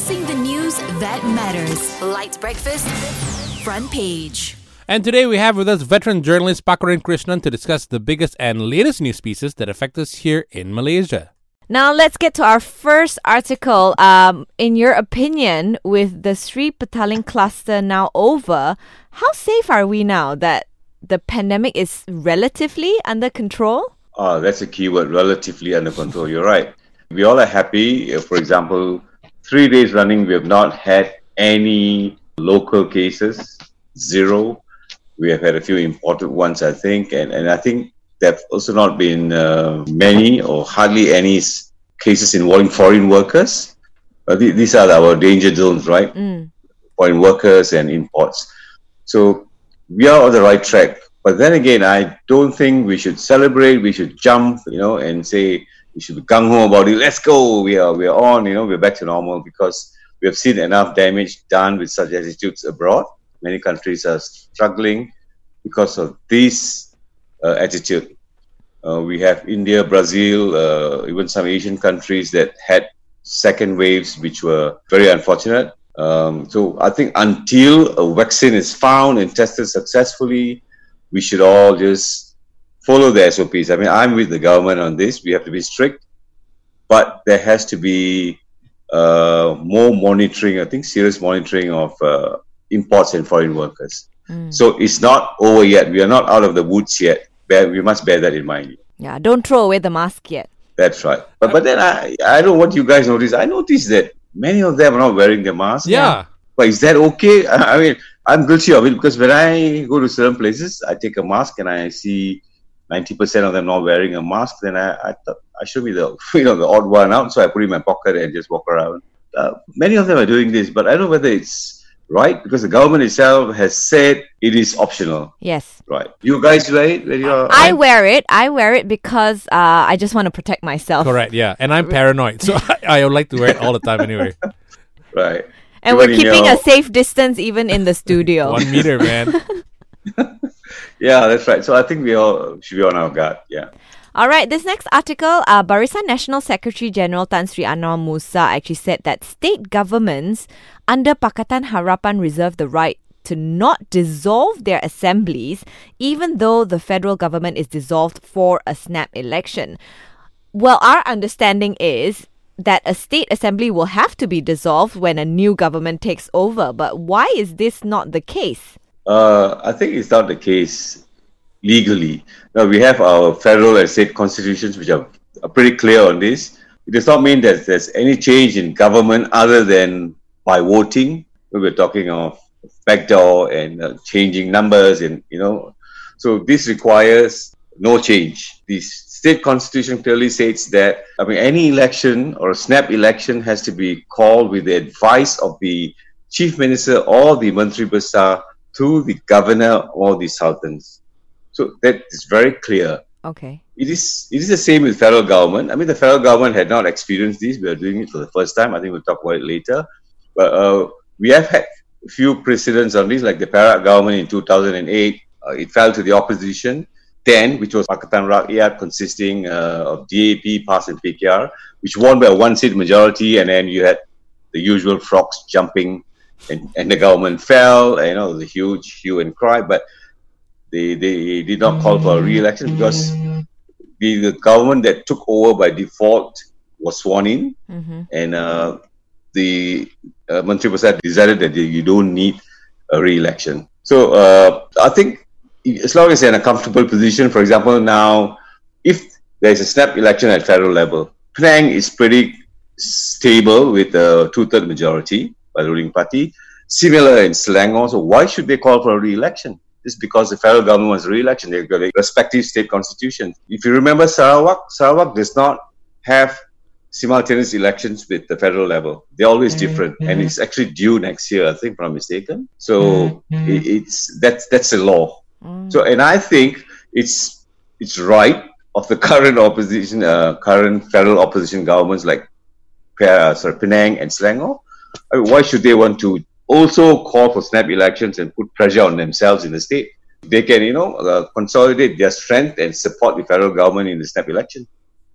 Discussing the news that matters. LITE breakfast, front page. And today we have with us veteran journalist Parkaran Krishnan to discuss the biggest and latest news pieces that affect us here in Malaysia. Now let's get to our first article. Um, in your opinion, with the Sri Petaling cluster now over, how safe are we now that the pandemic is relatively under control? Oh, that's a keyword, relatively under control. You're right. We all are happy. For example, three days running, we have not had any local cases, zero. We have had a few important ones, I think, and, and I think there have also not been uh, many or hardly any cases involving foreign workers. Uh, th- these are our danger zones, right? Mm. Foreign workers and imports. So we are on the right track. But then again, I don't think we should celebrate. We should jump, you know, and say we should be gung ho about it. Let's go. We are we are on. You know, we're back to normal because we have seen enough damage done with such attitudes abroad. Many countries are struggling because of this uh, attitude. Uh, we have India, Brazil, uh, even some Asian countries that had second waves, which were very unfortunate. Um, so I think until a vaccine is found and tested successfully, we should all just follow the SOPs. I mean, I'm with the government on this. We have to be strict, but there has to be uh, more monitoring. I think serious monitoring of uh, imports and foreign workers. Mm. So it's not over yet. We are not out of the woods yet. Bear, we must bear that in mind. Yeah, don't throw away the mask yet. That's right. But but then I I don't know what you guys notice. I noticed that many of them are not wearing the mask. Yeah. But is that okay? I mean, I'm guilty of it because when I go to certain places, I take a mask and I see 90% of them not wearing a mask. Then I, I thought I should be the you know the odd one out, so I put it in my pocket and just walk around. Uh, many of them are doing this, but I don't know whether it's right because the government itself has said it is optional. Yes. Right? You guys wear it when you're I wear it. I wear it because uh, I just want to protect myself. Correct, yeah. And I'm paranoid, so I, I would like to wear it all the time anyway. right. And Even we're keeping your- a safe distance even in the studio. One meter, man. Yeah, that's right. So I think we all should be on our guard. Yeah. All right, this next article, uh, Barisan National Secretary General Tan Sri Annuar Musa actually said that state governments under Pakatan Harapan reserve the right to not dissolve their assemblies, even though the federal government is dissolved for a snap election. Well, our understanding is that a state assembly will have to be dissolved when a new government takes over. But why is this not the case? Uh, I think it's not the case legally. Now we have our federal and state constitutions, which are, are pretty clear on this. It does not mean that there's any change in government other than by voting. We were talking of backdoor and uh, changing numbers, and you know, so this requires no change. The state constitution clearly states that I mean any election or snap election has to be called with the advice of the chief minister or the Menteri Besar to the governor or the sultans. So that is very clear. Okay. It is it is the same with federal government. I mean, the federal government had not experienced this. We are doing it for the first time. I think we'll talk about it later. But uh, we have had a few precedents on this, like the Perak government in 2008. Uh, it fell to the opposition. Then, which was Pakatan Rakyat, consisting uh, of DAP, PAS, and PKR, which won by a one-seat majority, and then you had the usual frogs jumping, and, and the government fell. You know, the huge hue and cry, but they they did not call for a re-election because the, the government that took over by default was sworn in, Mm-hmm. and uh, the uh, Mantri Prasad decided that you don't need a re-election. So uh, I think as long as you're in a comfortable position, for example, now if there's a snap election at federal level, Penang is pretty stable with a two-third majority by the ruling party. Similar in Selangor, so why should they call for a re-election? It's because the federal government wants a re-election, they've got a respective state constitution. If you remember Sarawak, Sarawak does not have simultaneous elections with the federal level. They're always different, and it's actually due next year, I think, if I'm mistaken. So it, it's that's that's a law. So, and I think it's it's right of the current opposition, uh, current federal opposition governments like uh, sorry, Penang and Selangor. I mean, why should they want to also call for snap elections and put pressure on themselves in the state? They can, you know, uh, consolidate their strength and support the federal government in the snap election.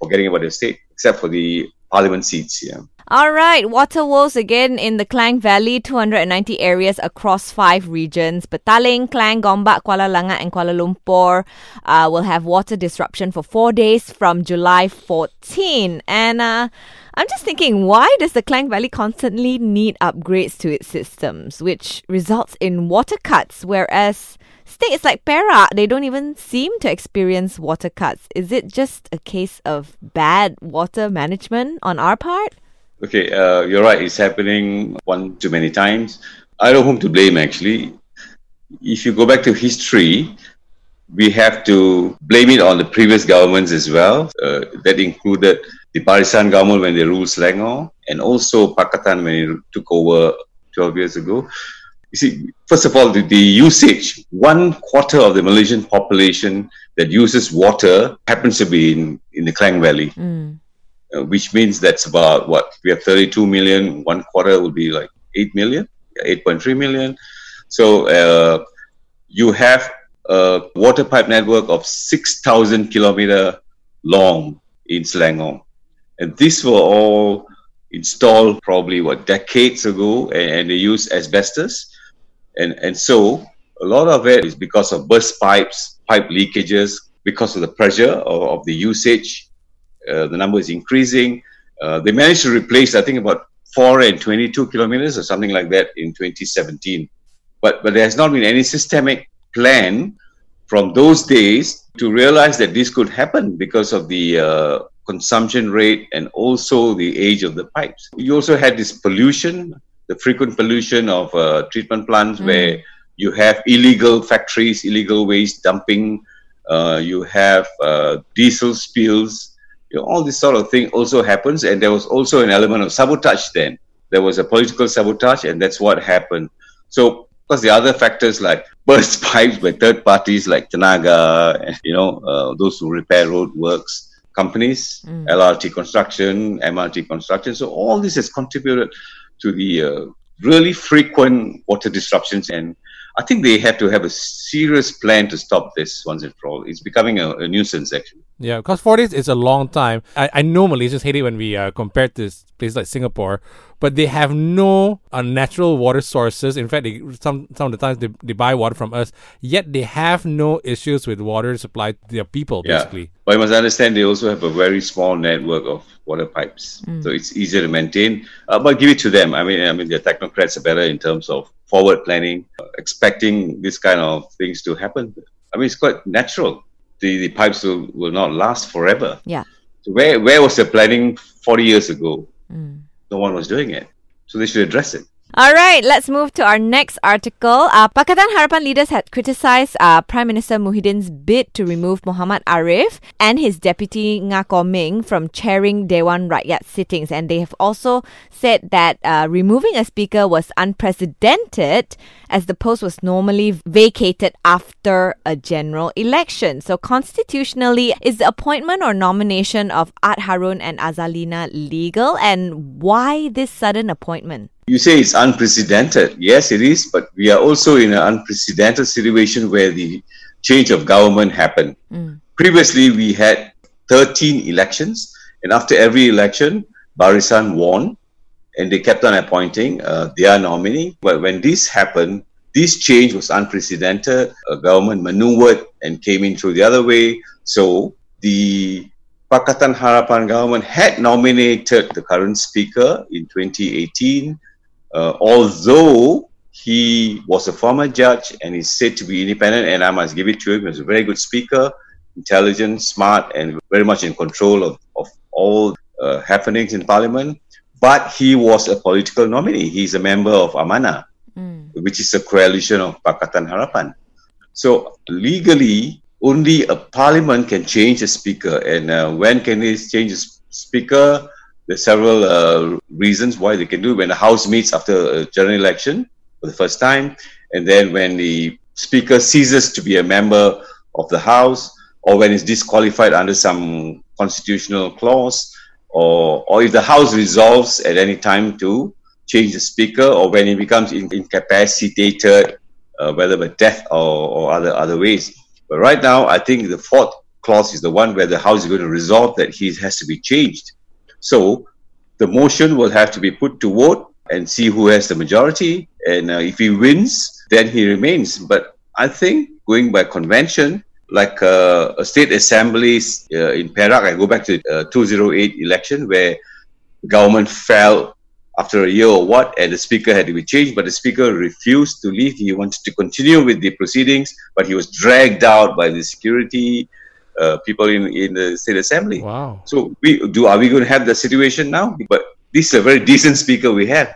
Forgetting about the state, except for the parliament seats. Yeah. All right, water woes again in the Klang Valley, 290 areas across five regions. Petaling, Klang, Gombak, Kuala Langat, and Kuala Lumpur uh, will have water disruption for four days from July 14. And uh, I'm just thinking, why does the Klang Valley constantly need upgrades to its systems, which results in water cuts, whereas states like Perak, they don't even seem to experience water cuts. Is it just a case of bad water management on our part? Okay, uh, you're right. It's happening one too many times. I don't whom to blame actually. If you go back to history, we have to blame it on the previous governments as well. Uh, that included the Barisan government when they ruled Selangor and also Pakatan when it took over 12 years ago. You see, first of all, the, the usage, one quarter of the Malaysian population that uses water happens to be in, in the Klang Valley. Mm uh, which means that's about what we have 32 million. One quarter would be like 8 million, 8.3 million. So uh, you have a water pipe network of 6,000 kilometer long in Selangor. And these were all installed probably what decades ago and, and they use asbestos. And, and so a lot of it is because of burst pipes, pipe leakages, because of the pressure of, of the usage uh, the number is increasing. Uh, they managed to replace, I think, about four and 22 kilometers or something like that in 2017. But, but there has not been any systemic plan from those days to realize that this could happen because of the uh, consumption rate and also the age of the pipes. You also had this pollution, the frequent pollution of uh, treatment plants mm. where you have illegal factories, illegal waste dumping, uh, you have uh, diesel spills, you know, all this sort of thing also happens. And there was also an element of sabotage then. There was a political sabotage, and that's what happened. So, because the other factors like burst pipes by third parties like Tenaga, and, you know, uh, those who repair road works, companies, mm. LRT construction, MRT construction. So, all this has contributed to the uh, really frequent water disruptions and I think they have to have a serious plan to stop this once and for all. It's becoming a, a nuisance, actually. Yeah, because four days is a long time. I, I know Malaysians hate it when we uh, compare to places like Singapore, but they have no uh, natural water sources. In fact, they, some some of the times they, they buy water from us, yet they have no issues with water supply to their people, yeah. basically. But you must understand they also have a very small network of water pipes, mm. so it's easier to maintain. Uh, but give it to them. I mean, I mean, the technocrats are better in terms of forward planning, expecting this kind of things to happen. I mean, it's quite natural the, the pipes will, will not last forever. Yeah. So where where was the planning 40 years ago? Mm. No one was doing it. So they should address it. All right, let's move to our next article. Uh, Pakatan Harapan leaders had criticized uh, Prime Minister Muhyiddin's bid to remove Mohamad Ariff and his deputy Nga Ming from chairing Dewan Rakyat sittings. And they have also said that uh, removing a speaker was unprecedented as the post was normally vacated after a general election. So, constitutionally, is the appointment or nomination of Art Harun and Azalina legal? And why this sudden appointment? You say it's unprecedented. Yes, it is, but we are also in an unprecedented situation where the change of government happened. Mm. Previously, we had 13 elections, and after every election, Barisan won, and they kept on appointing uh, their nominee. But when this happened, this change was unprecedented. A government maneuvered and came in through the other way. So the Pakatan Harapan government had nominated the current speaker in 2018 uh, although he was a former judge and is said to be independent, and I must give it to him, he's a very good speaker, intelligent, smart, and very much in control of, of all uh, happenings in parliament. But he was a political nominee. He's a member of Amanah, mm. which is a coalition of Pakatan Harapan. So legally, only a parliament can change a speaker. And uh, when can they change a speaker? There's several uh, reasons why they can do it. When the House meets after a general election for the first time, and then when the Speaker ceases to be a member of the House, or when he's disqualified under some constitutional clause, or, or if the House resolves at any time to change the Speaker, or when he becomes in, incapacitated, uh, whether by death or, or other, other ways. But right now, I think the fourth clause is the one where the House is going to resolve that he has to be changed. So the motion will have to be put to vote and see who has the majority. And uh, if he wins, then he remains. But I think going by convention, like uh, a state assembly uh, in Perak, I go back to uh, 2008 election where government fell after a year or what, and the speaker had to be changed, but the speaker refused to leave. He wanted to continue with the proceedings, but he was dragged out by the security uh, people in, in the state assembly. Wow. So we do are we going to have the situation now? But this is a very decent speaker we have.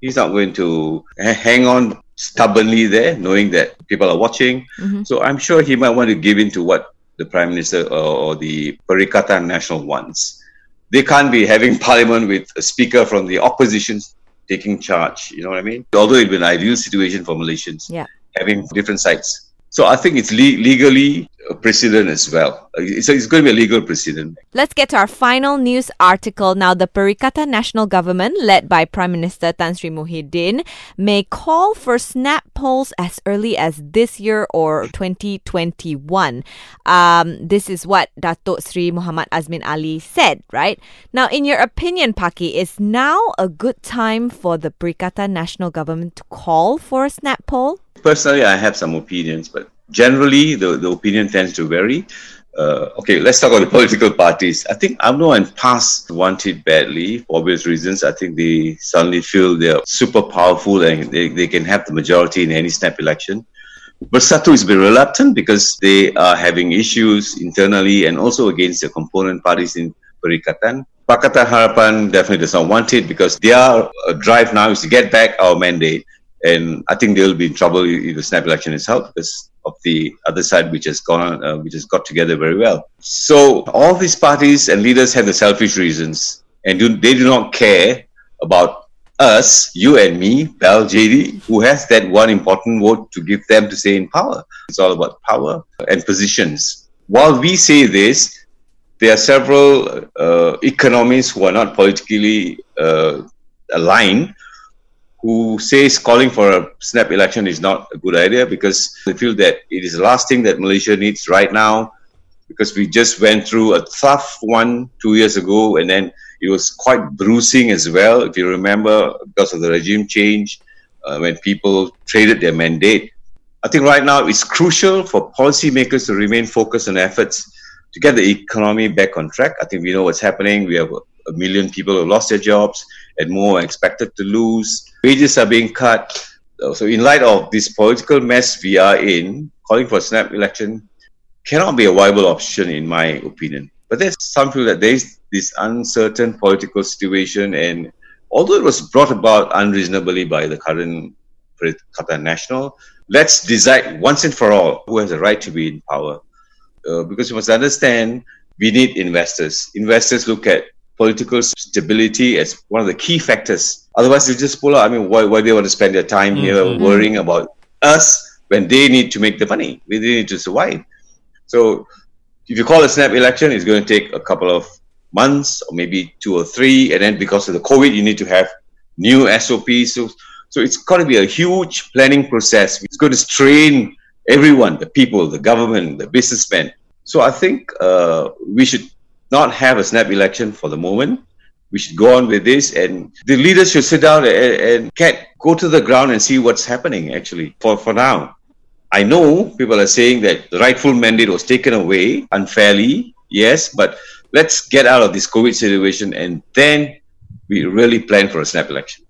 He's not going to hang on stubbornly there, knowing that people are watching. Mhm. So I'm sure he might want to give in to what the prime minister or, or the Perikatan National wants. They can't be having parliament with a speaker from the opposition taking charge. You know what I mean? Although it'd be an ideal situation for Malaysians, Yeah. having different sides. So I think it's le- legally a precedent as well. It's, it's going to be a legal precedent. Let's get to our final news article now. The Perikatan National Government, led by Prime Minister Tan Sri Muhyiddin, may call for snap polls as early as this year or 2021. Um, this is what Datuk Sri Muhammad Azmin Ali said, right? Now, in your opinion, Paki, is now a good time for the Perikatan National Government to call for a snap poll? Personally, I have some opinions, but generally the, the opinion tends to vary. Uh, okay, let's talk about the political parties. I think UMNO and PAS want it badly for obvious reasons. I think they suddenly feel they're super powerful and they, they can have the majority in any snap election. Bersatu is a bit reluctant because they are having issues internally and also against the component parties in Perikatan. Pakatan Harapan definitely does not want it because their uh, drive now is to get back our mandate. And I think they'll be in trouble if the snap election is held because of the other side, which has gone, uh, which has got together very well. So all these parties and leaders have the selfish reasons, and do, they do not care about us, you and me, Bel JD, who has that one important vote to give them to stay in power. It's all about power and positions. While we say this, there are several uh, economists who are not politically uh, aligned who says calling for a snap election is not a good idea because they feel that it is the last thing that Malaysia needs right now because we just went through a tough one two years ago and then it was quite bruising as well. If you remember because of the regime change uh, when people traded their mandate. I think right now it's crucial for policymakers to remain focused on efforts to get the economy back on track. I think we know what's happening. We have a, million people have lost their jobs and more are expected to lose wages are being cut so in light of this political mess we are in calling for a snap election cannot be a viable option in my opinion. But there's some feel that there is this uncertain political situation, and although it was brought about unreasonably by the current Qatar National, let's decide once and for all who has the right to be in power. Uh, because you must understand, we need investors. Investors look at political stability as one of the key factors. Otherwise, they just pull out. I mean, why, why they want to spend their time here worrying about us when they need to make the money? They need to survive. So if you call a snap election, it's going to take a couple of months or maybe two or three. And then because of the COVID, you need to have new SOPs. So, so it's going to be a huge planning process. It's going to strain everyone, the people, the government, the businessmen. So I think uh, we should not have a snap election for the moment. We should go on with this, and the leaders should sit down and, and get go to the ground and see what's happening. Actually, for for now, I know people are saying that the rightful mandate was taken away unfairly, yes, but let's get out of this COVID situation and then we really plan for a snap election.